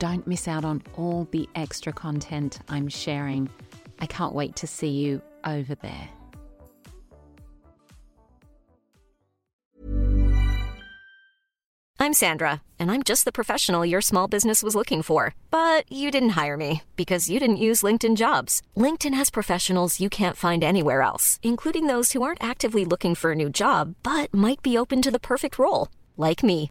Don't miss out on all the extra content I'm sharing. I can't wait to see you over there. I'm Sandra, and I'm just the professional your small business was looking for. But you didn't hire me because you didn't use LinkedIn jobs. LinkedIn has professionals you can't find anywhere else, including those who aren't actively looking for a new job but might be open to the perfect role, like me.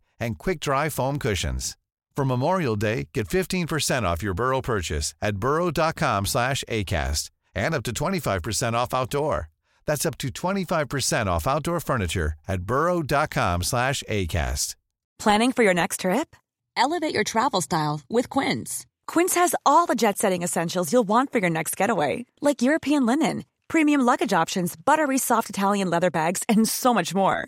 and quick-dry foam cushions. For Memorial Day, get 15% off your Burrow purchase at burrow.com slash ACAST and up to 25% off outdoor. That's up to 25% off outdoor furniture at burrow.com slash ACAST. Planning for your next trip? Elevate your travel style with Quince. Quince has all the jet setting essentials you'll want for your next getaway, like European linen, premium luggage options, buttery soft Italian leather bags, and so much more.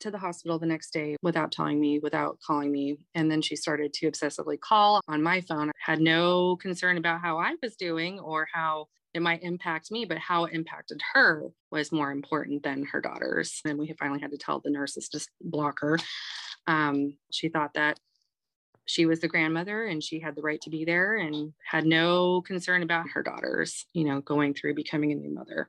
to the hospital the next day without telling me, without calling me. And then she started to obsessively call on my phone. I had no concern about how I was doing or how it might impact me, but how it impacted her was more important than her daughters. And we finally had to tell the nurses to block her. Um, she thought that she was the grandmother and she had the right to be there and had no concern about her daughters, you know, going through becoming a new mother.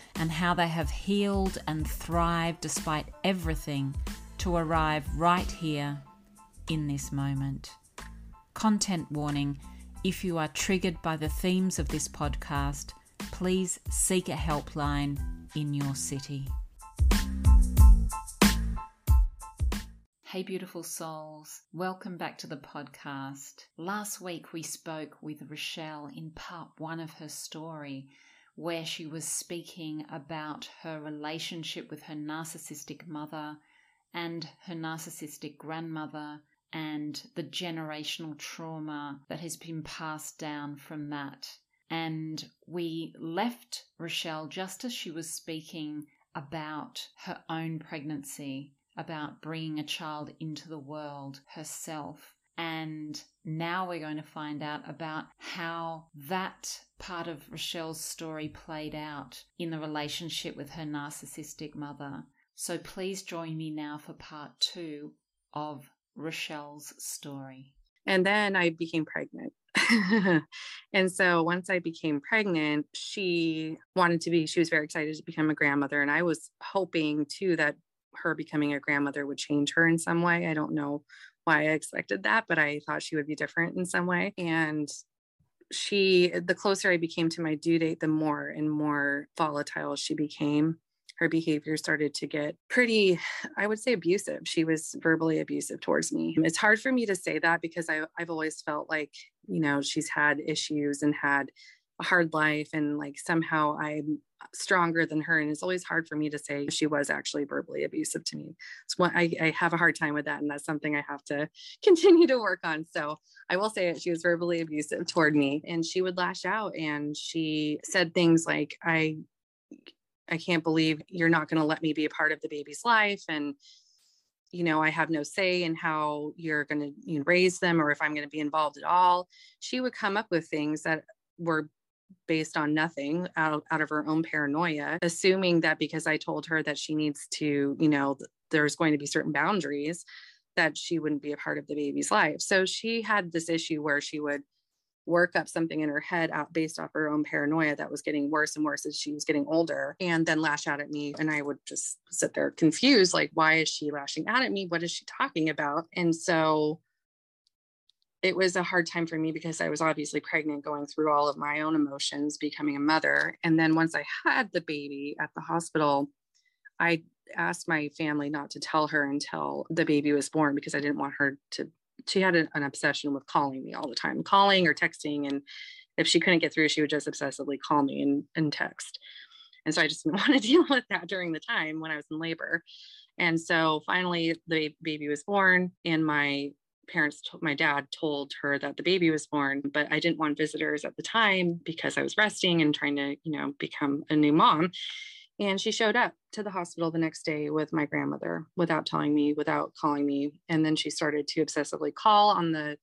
and how they have healed and thrived despite everything to arrive right here in this moment. Content warning if you are triggered by the themes of this podcast, please seek a helpline in your city. Hey, beautiful souls. Welcome back to the podcast. Last week we spoke with Richelle in part one of her story where she was speaking about her relationship with her narcissistic mother and her narcissistic grandmother and the generational trauma that has been passed down from that. And we left Richelle just as she was speaking about her own pregnancy, about bringing a child into the world herself. And now we're going to find out about how that part of Richelle's story played out in the relationship with her narcissistic mother. So please join me now for part two of Richelle's story. And then I became pregnant. and so once I became pregnant, she wanted to be, she was very excited to become a grandmother. And I was hoping too that her becoming a grandmother would change her in some way. I don't know why I expected that, but I thought she would be different in some way. And she, the closer I became to my due date, the more and more volatile she became. Her behavior started to get pretty, I would say, abusive. She was verbally abusive towards me. It's hard for me to say that because I, I've always felt like, you know, she's had issues and had a hard life and like somehow I'm stronger than her. And it's always hard for me to say she was actually verbally abusive to me. It's what I, I have a hard time with that. And that's something I have to continue to work on. So I will say it. She was verbally abusive toward me and she would lash out and she said things like, I, I can't believe you're not going to let me be a part of the baby's life. And, you know, I have no say in how you're going to raise them or if I'm going to be involved at all. She would come up with things that were based on nothing out, out of her own paranoia, assuming that because I told her that she needs to, you know, there's going to be certain boundaries that she wouldn't be a part of the baby's life. So she had this issue where she would work up something in her head out based off her own paranoia that was getting worse and worse as she was getting older and then lash out at me and i would just sit there confused like why is she lashing out at me what is she talking about and so it was a hard time for me because I was obviously pregnant, going through all of my own emotions, becoming a mother. And then once I had the baby at the hospital, I asked my family not to tell her until the baby was born because I didn't want her to. She had an, an obsession with calling me all the time, calling or texting. And if she couldn't get through, she would just obsessively call me and, and text. And so I just didn't want to deal with that during the time when I was in labor. And so finally, the baby was born, and my parents told my dad told her that the baby was born but i didn't want visitors at the time because i was resting and trying to you know become a new mom. And she showed up to the hospital the next day with my grandmother without telling me without calling me. And then she started to obsessively call on the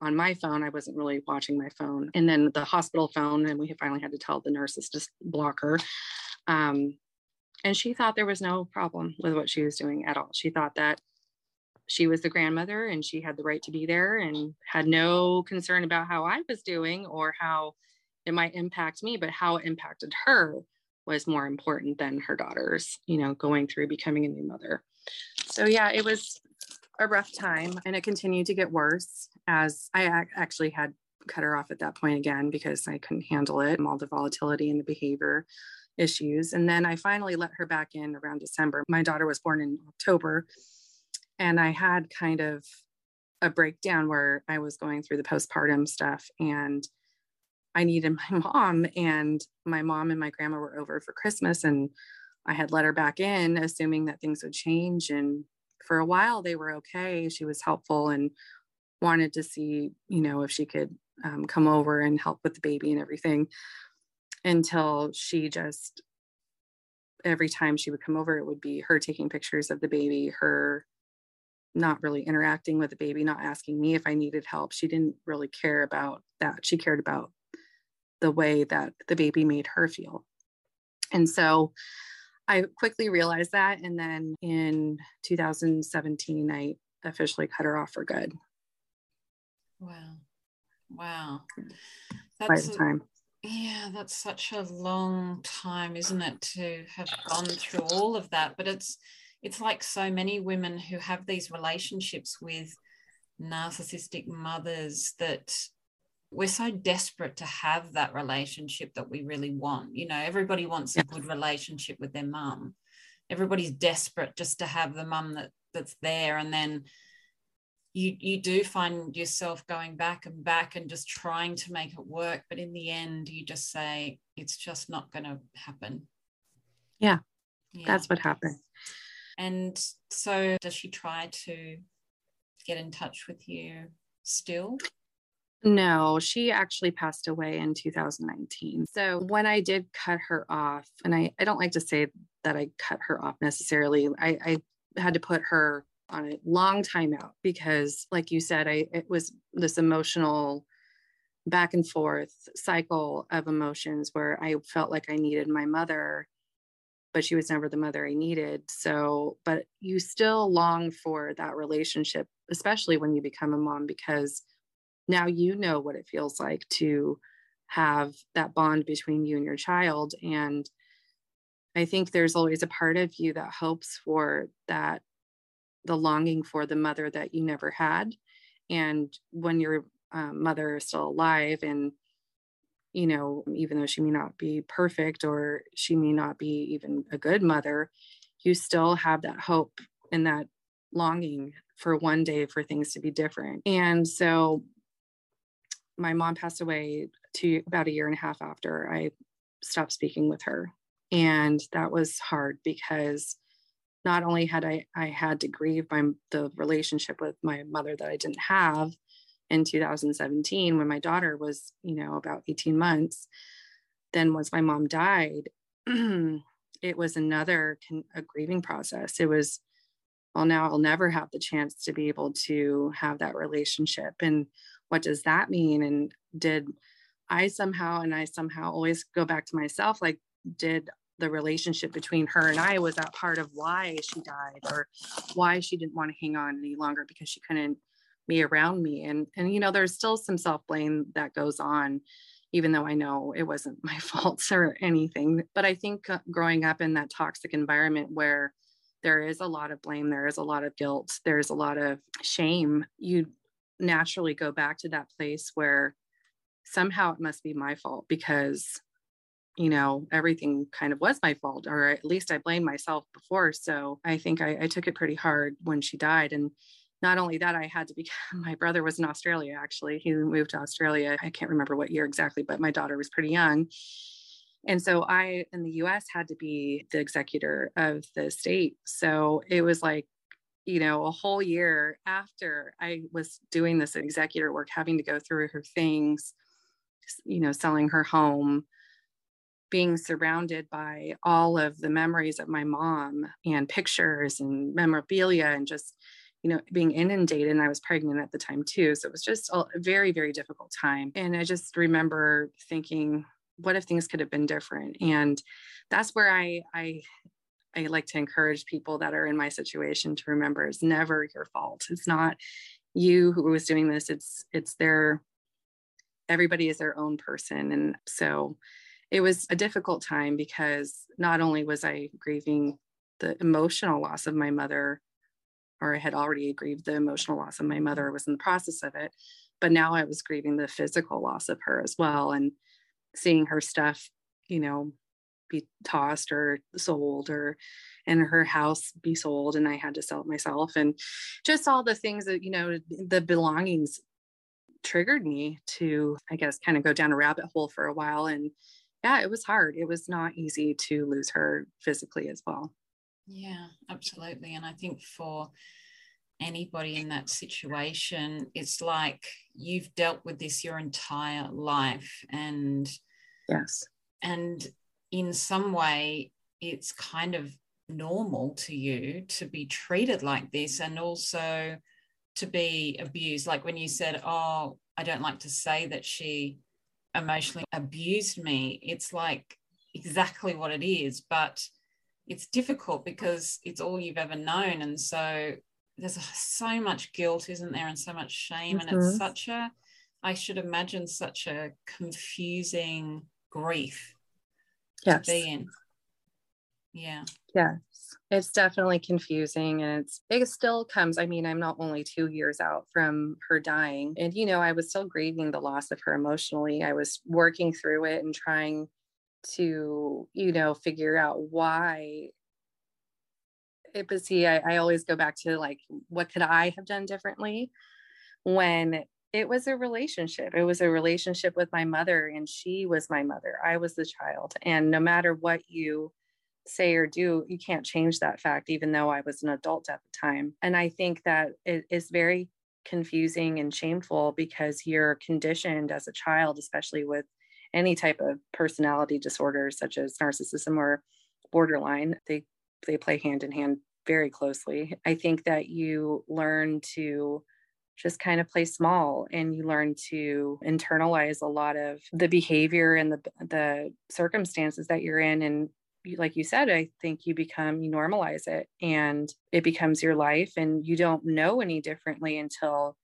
on my phone. I wasn't really watching my phone. And then the hospital phone and we finally had to tell the nurses to block her. Um, and she thought there was no problem with what she was doing at all. She thought that she was the grandmother and she had the right to be there and had no concern about how I was doing or how it might impact me, but how it impacted her was more important than her daughters, you know, going through becoming a new mother. So, yeah, it was a rough time and it continued to get worse as I actually had cut her off at that point again because I couldn't handle it, and all the volatility and the behavior issues. And then I finally let her back in around December. My daughter was born in October and I had kind of a breakdown where I was going through the postpartum stuff and I needed my mom and my mom and my grandma were over for Christmas and I had let her back in assuming that things would change and for a while they were okay. She was helpful and wanted to see you know if she could um, come over and help with the baby and everything until she just every time she would come over it would be her taking pictures of the baby her not really interacting with the baby, not asking me if I needed help. She didn't really care about that. She cared about the way that the baby made her feel. And so I quickly realized that. And then in 2017, I officially cut her off for good. Wow. Wow. That's a time. Yeah, that's such a long time, isn't it, to have gone through all of that? But it's it's like so many women who have these relationships with narcissistic mothers that we're so desperate to have that relationship that we really want. You know, everybody wants a good relationship with their mum. Everybody's desperate just to have the mum that that's there, and then you you do find yourself going back and back and just trying to make it work. But in the end, you just say it's just not going to happen. Yeah, yeah, that's what happened. And so, does she try to get in touch with you still? No, she actually passed away in 2019. So when I did cut her off, and I, I don't like to say that I cut her off necessarily, I, I had to put her on a long time out because, like you said, I it was this emotional back and forth cycle of emotions where I felt like I needed my mother but she was never the mother I needed. So, but you still long for that relationship, especially when you become a mom, because now you know what it feels like to have that bond between you and your child. And I think there's always a part of you that hopes for that, the longing for the mother that you never had. And when your um, mother is still alive and you know, even though she may not be perfect or she may not be even a good mother, you still have that hope and that longing for one day for things to be different. And so my mom passed away to about a year and a half after I stopped speaking with her. And that was hard because not only had I, I had to grieve my the relationship with my mother that I didn't have, in 2017 when my daughter was, you know, about 18 months. Then once my mom died, it was another con- a grieving process. It was, well, now I'll never have the chance to be able to have that relationship. And what does that mean? And did I somehow, and I somehow always go back to myself, like, did the relationship between her and I was that part of why she died or why she didn't want to hang on any longer because she couldn't me around me and and you know there's still some self-blame that goes on even though i know it wasn't my fault or anything but i think uh, growing up in that toxic environment where there is a lot of blame there is a lot of guilt there's a lot of shame you naturally go back to that place where somehow it must be my fault because you know everything kind of was my fault or at least i blamed myself before so i think I, I took it pretty hard when she died and not only that, I had to become, my brother was in Australia actually. He moved to Australia. I can't remember what year exactly, but my daughter was pretty young. And so I, in the US, had to be the executor of the state. So it was like, you know, a whole year after I was doing this executor work, having to go through her things, you know, selling her home, being surrounded by all of the memories of my mom and pictures and memorabilia and just you know, being inundated and I was pregnant at the time too. So it was just a very, very difficult time. And I just remember thinking, what if things could have been different? And that's where I, I, I like to encourage people that are in my situation to remember it's never your fault. It's not you who was doing this. It's, it's their, everybody is their own person. And so it was a difficult time because not only was I grieving the emotional loss of my mother, or I had already grieved the emotional loss of my mother, was in the process of it. But now I was grieving the physical loss of her as well and seeing her stuff, you know, be tossed or sold or and her house be sold and I had to sell it myself and just all the things that, you know, the belongings triggered me to, I guess, kind of go down a rabbit hole for a while. And yeah, it was hard. It was not easy to lose her physically as well. Yeah, absolutely. And I think for anybody in that situation, it's like you've dealt with this your entire life. And yes. And in some way, it's kind of normal to you to be treated like this and also to be abused. Like when you said, Oh, I don't like to say that she emotionally abused me, it's like exactly what it is. But it's difficult because it's all you've ever known and so there's so much guilt isn't there and so much shame mm-hmm. and it's mm-hmm. such a i should imagine such a confusing grief yes. to be in yeah yes it's definitely confusing and it's it still comes i mean i'm not only two years out from her dying and you know i was still grieving the loss of her emotionally i was working through it and trying to you know figure out why it, but see I, I always go back to like what could i have done differently when it was a relationship? It was a relationship with my mother and she was my mother. I was the child. And no matter what you say or do you can't change that fact even though i was an adult at the time. And i think that it is very confusing and shameful because you're conditioned as a child especially with any type of personality disorders such as narcissism or borderline they they play hand in hand very closely. I think that you learn to just kind of play small and you learn to internalize a lot of the behavior and the the circumstances that you're in. And like you said i think you become you normalize it and it becomes your life and you don't know any differently until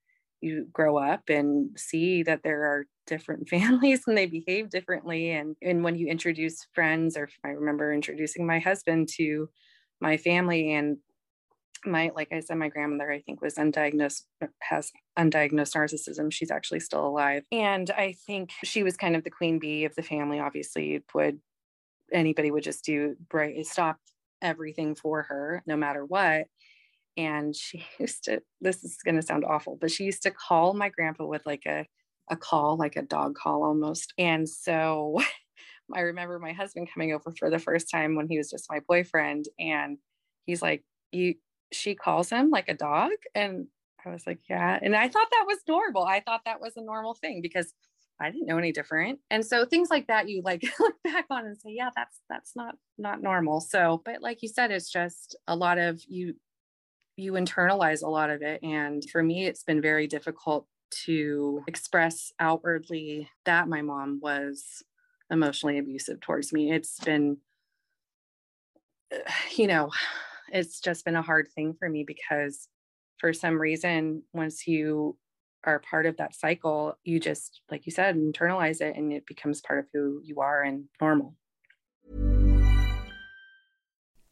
you grow up and see that there are different families and they behave differently and and when you introduce friends or I remember introducing my husband to my family and my like I said my grandmother I think was undiagnosed uh, has undiagnosed narcissism. She's actually still alive. And I think she was kind of the queen bee of the family obviously would anybody would just do right eh, stop everything for her no matter what. And she used to this is going to sound awful but she used to call my grandpa with like a a call like a dog call almost and so i remember my husband coming over for the first time when he was just my boyfriend and he's like you she calls him like a dog and i was like yeah and i thought that was normal i thought that was a normal thing because I didn't know any different. And so things like that you like look back on and say, yeah, that's that's not not normal. So, but like you said, it's just a lot of you you internalize a lot of it. And for me, it's been very difficult to express outwardly that my mom was emotionally abusive towards me. It's been, you know, it's just been a hard thing for me because for some reason, once you are part of that cycle, you just, like you said, internalize it and it becomes part of who you are and normal.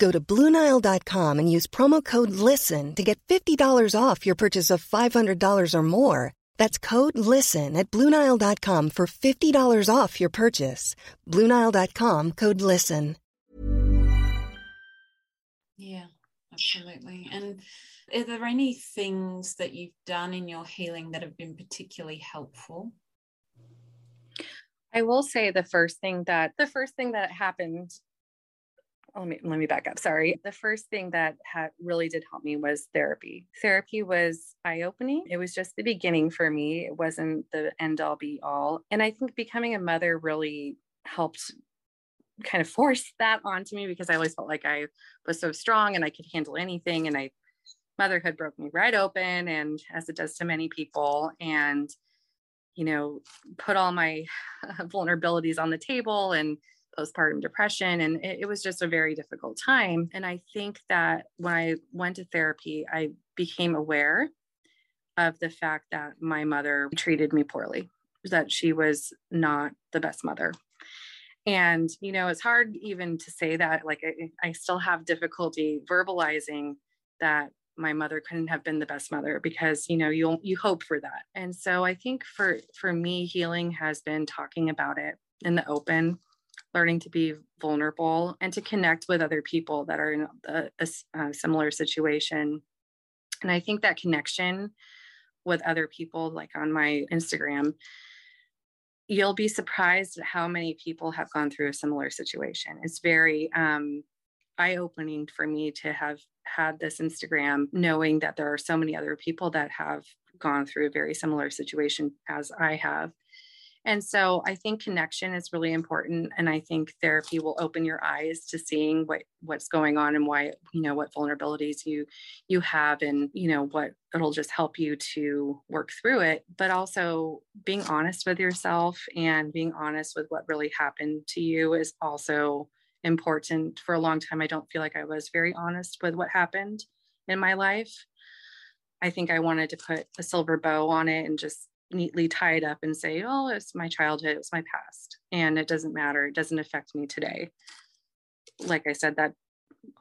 Go to Bluenile.com and use promo code LISTEN to get $50 off your purchase of $500 or more. That's code LISTEN at Bluenile.com for $50 off your purchase. Bluenile.com code LISTEN. Yeah, absolutely. And are there any things that you've done in your healing that have been particularly helpful? I will say the first thing that the first thing that happened let me let me back up sorry. The first thing that had really did help me was therapy. Therapy was eye-opening. It was just the beginning for me. It wasn't the end all be all and i think becoming a mother really helped kind of force that onto me because i always felt like i was so strong and i could handle anything and i motherhood broke me right open and as it does to many people and you know put all my vulnerabilities on the table and postpartum depression. And it, it, was just a very difficult time. And I think that when I went to therapy, I became aware of the fact that my mother treated me poorly, that she was not the best mother. And, you know, it's hard even to say that. Like, I, I still have difficulty verbalizing that my mother couldn't have been the best mother because you know you you hope for that and so i think for for me healing has been talking about it in the open learning to be vulnerable and to connect with other people that are in a, a, a similar situation. And I think that connection with other people, like on my Instagram, you'll be surprised at how many people have gone through a similar situation. It's very um, eye opening for me to have had this Instagram, knowing that there are so many other people that have gone through a very similar situation as I have. And so I think connection is really important. And I think therapy will open your eyes to seeing what what's going on and why, you know, what vulnerabilities you you have and, you know, what it'll just help you to work through it. But also being honest with yourself and being honest with what really happened to you is also important. For a long time, I don't feel like I was very honest with what happened in my life. I think I wanted to put a silver bow on it and just neatly tie it up and say, oh, it's my childhood, it's my past, and it doesn't matter. It doesn't affect me today. Like I said, that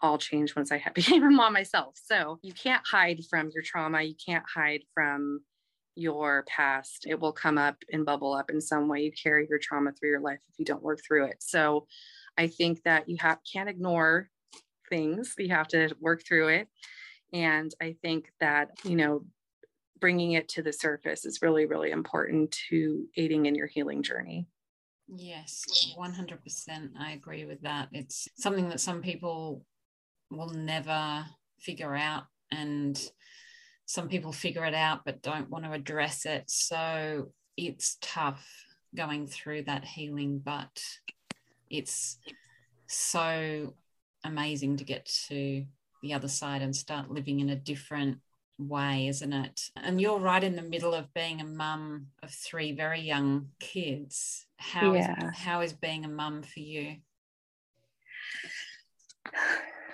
all changed once I became a mom myself. So you can't hide from your trauma. You can't hide from your past. It will come up and bubble up in some way. You carry your trauma through your life if you don't work through it. So I think that you have, can't ignore things. You have to work through it. And I think that, you know, bringing it to the surface is really, really important to aiding in your healing journey. Yes, 100%. I agree with that. It's something that some people will never figure out. And some people figure it out but don't want to address it. So it's tough going through that healing, but it's so amazing to get to the other side and start living in a different way, isn't it? And you're right in the middle of being a mum of three very young kids. How yeah. is, how is being a mum for you?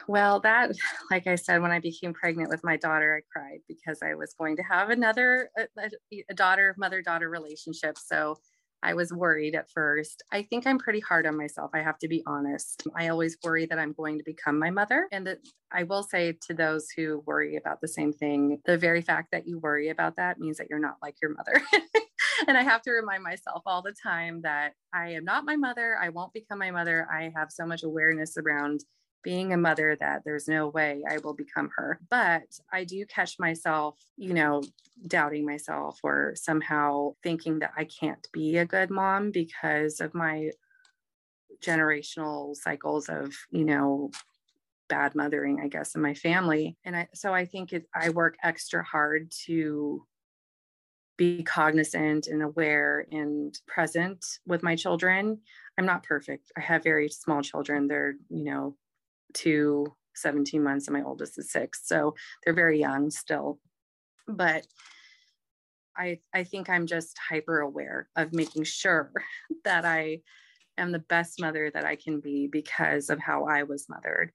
Well, that, like I said, when I became pregnant with my daughter, I cried because I was going to have another a, a daughter mother daughter relationship. So I was worried at first. I think I'm pretty hard on myself. I have to be honest. I always worry that I'm going to become my mother. And that I will say to those who worry about the same thing, the very fact that you worry about that means that you're not like your mother. and I have to remind myself all the time that I am not my mother. I won't become my mother. I have so much awareness around being a mother that there's no way I will become her. But I do catch myself, you know, doubting myself or somehow thinking that I can't be a good mom because of my generational cycles of, you know, bad mothering, I guess, in my family. And I, so I think it, I work extra hard to be cognizant and aware and present with my children. I'm not perfect. I have very small children. They're, you know, to 17 months and my oldest is six. So they're very young still. But I I think I'm just hyper aware of making sure that I am the best mother that I can be because of how I was mothered.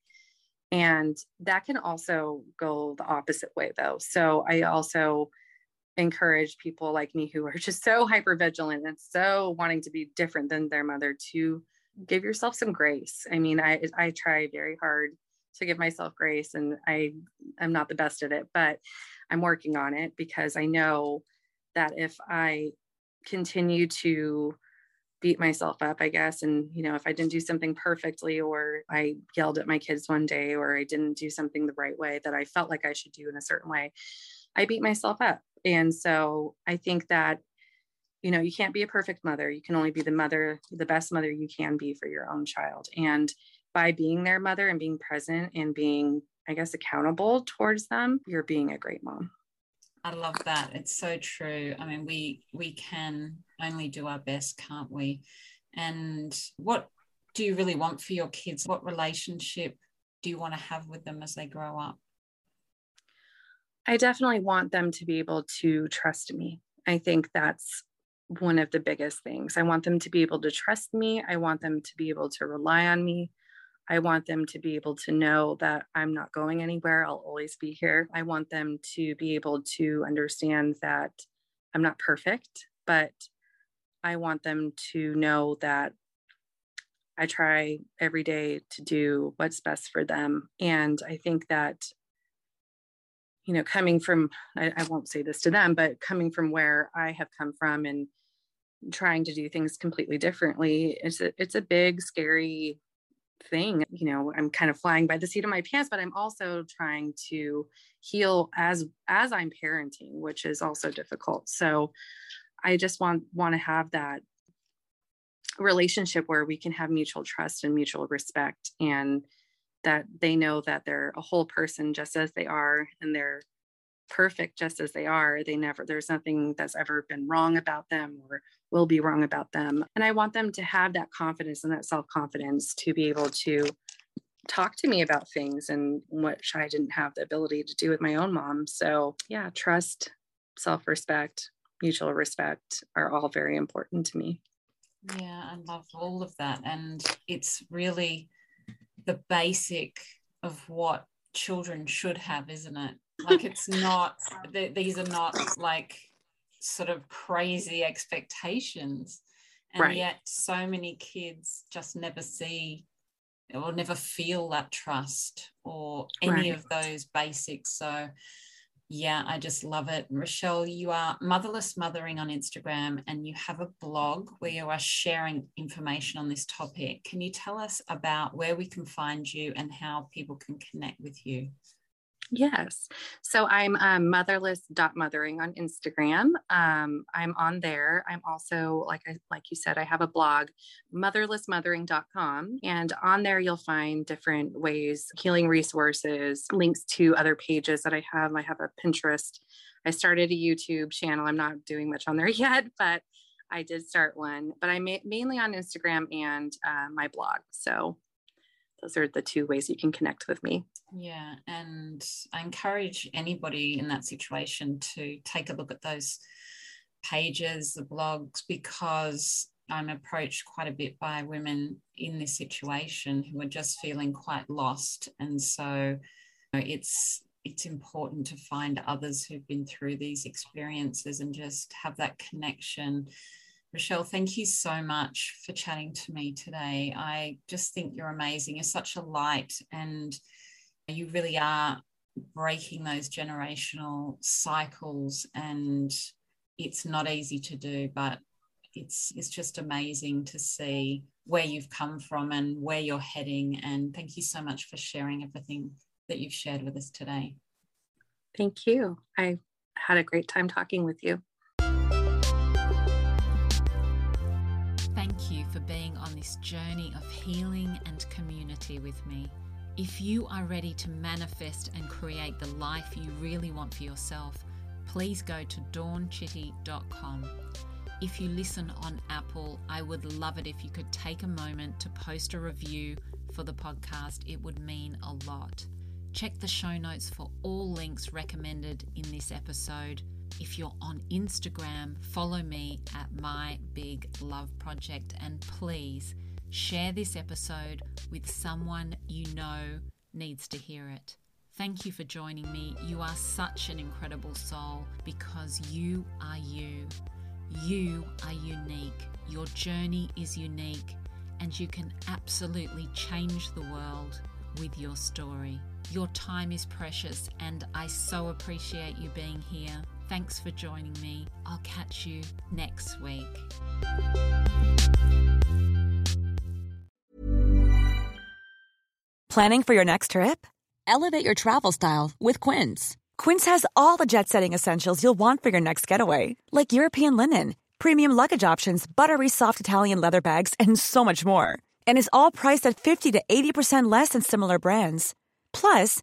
And that can also go the opposite way though. So I also encourage people like me who are just so hyper vigilant and so wanting to be different than their mother to give yourself some grace. I mean, I I try very hard to give myself grace and I am not the best at it, but I'm working on it because I know that if I continue to beat myself up, I guess, and you know, if I didn't do something perfectly or I yelled at my kids one day or I didn't do something the right way that I felt like I should do in a certain way, I beat myself up. And so I think that you know you can't be a perfect mother you can only be the mother the best mother you can be for your own child. And by being their mother and being present and being i guess accountable towards them you're being a great mom. I love that. It's so true. I mean we we can only do our best can't we? And what do you really want for your kids? What relationship do you want to have with them as they grow up? I definitely want them to be able to trust me. I think that's one of the biggest things. I want them to be able to trust me. I want them to be able to rely on me. I want them to be able to know that I'm not going anywhere. I'll always be here. I want them to be able to understand that I'm not perfect, but I want them to know that I try every day to do what's best for them. And I think that, you know, coming from, I, I won't say this to them, but coming from where I have come from and trying to do things completely differently it's a it's a big scary thing. You know i'm kind of flying by the seat of my pants but i'm also trying to heal as as i'm parenting which is also difficult. So i just want want to have that relationship where we can have mutual trust and mutual respect and that they know that they're a whole person just as they are and they're perfect just as they are. They never, there's nothing that's ever been wrong about them or will be wrong about them. And I want them to have that confidence and that self confidence to be able to talk to me about things and which I didn't have the ability to do with my own mom. So, yeah, trust, self respect, mutual respect are all very important to me. Yeah, I love all of that. And it's really the basic of what children should have, isn't it? Like it's not, these are not like sort of crazy expectations. And Right. yet, so many kids just never see or never feel that trust or any Right. of those basics. So, yeah, I just love it. Richelle, you are Motherless Mothering on Instagram and you have a blog where you are sharing information on this topic. Can you tell us about where we can find you and how people can connect with you? Yes. So I'm um, motherless.mothering on Instagram. Um, I'm on there. I'm also, like I like you said, I have a blog, motherlessmothering.com. And on there you'll find different ways, healing resources, links to other pages that I have. I have a Pinterest. I started a YouTube channel. I'm not doing much on there yet, but I did start one. But I'm ma- mainly on Instagram and uh, my blog. So those are the two ways you can connect with me. Yeah, and I encourage anybody in that situation to take a look at those pages, the blogs, because I'm approached quite a bit by women in this situation who are just feeling quite lost, and so you know, it's it's important to find others who've been through these experiences and just have that connection. Richelle, thank you so much for chatting to me today. I just think you're amazing. You're such a light and you really are breaking those generational cycles and it's not easy to do but it's it's just amazing to see where you've come from and where you're heading and thank you so much for sharing everything that you've shared with us today Thank you. I had a great time talking with you this journey of healing and community with me. If you are ready to manifest and create the life you really want for yourself, please go to dawnchitty.com. If you listen on Apple, I would love it if you could take a moment to post a review for the podcast. It would mean a lot. Check the show notes for all links recommended in this episode. If you're on Instagram, follow me at My Big Love Project and please share this episode with someone you know needs to hear it. Thank you for joining me. You are such an incredible soul because you are you. You are unique. Your journey is unique, and you can absolutely change the world with your story. Your time is precious, and I so appreciate you being here. Thanks for joining me. I'll catch you next week. Planning for your next trip? Elevate your travel style with Quince. Quince has all the jet setting essentials you'll want for your next getaway, like European linen, premium luggage options, buttery soft Italian leather bags, and so much more. And is all priced at 50 to 80% less than similar brands. Plus,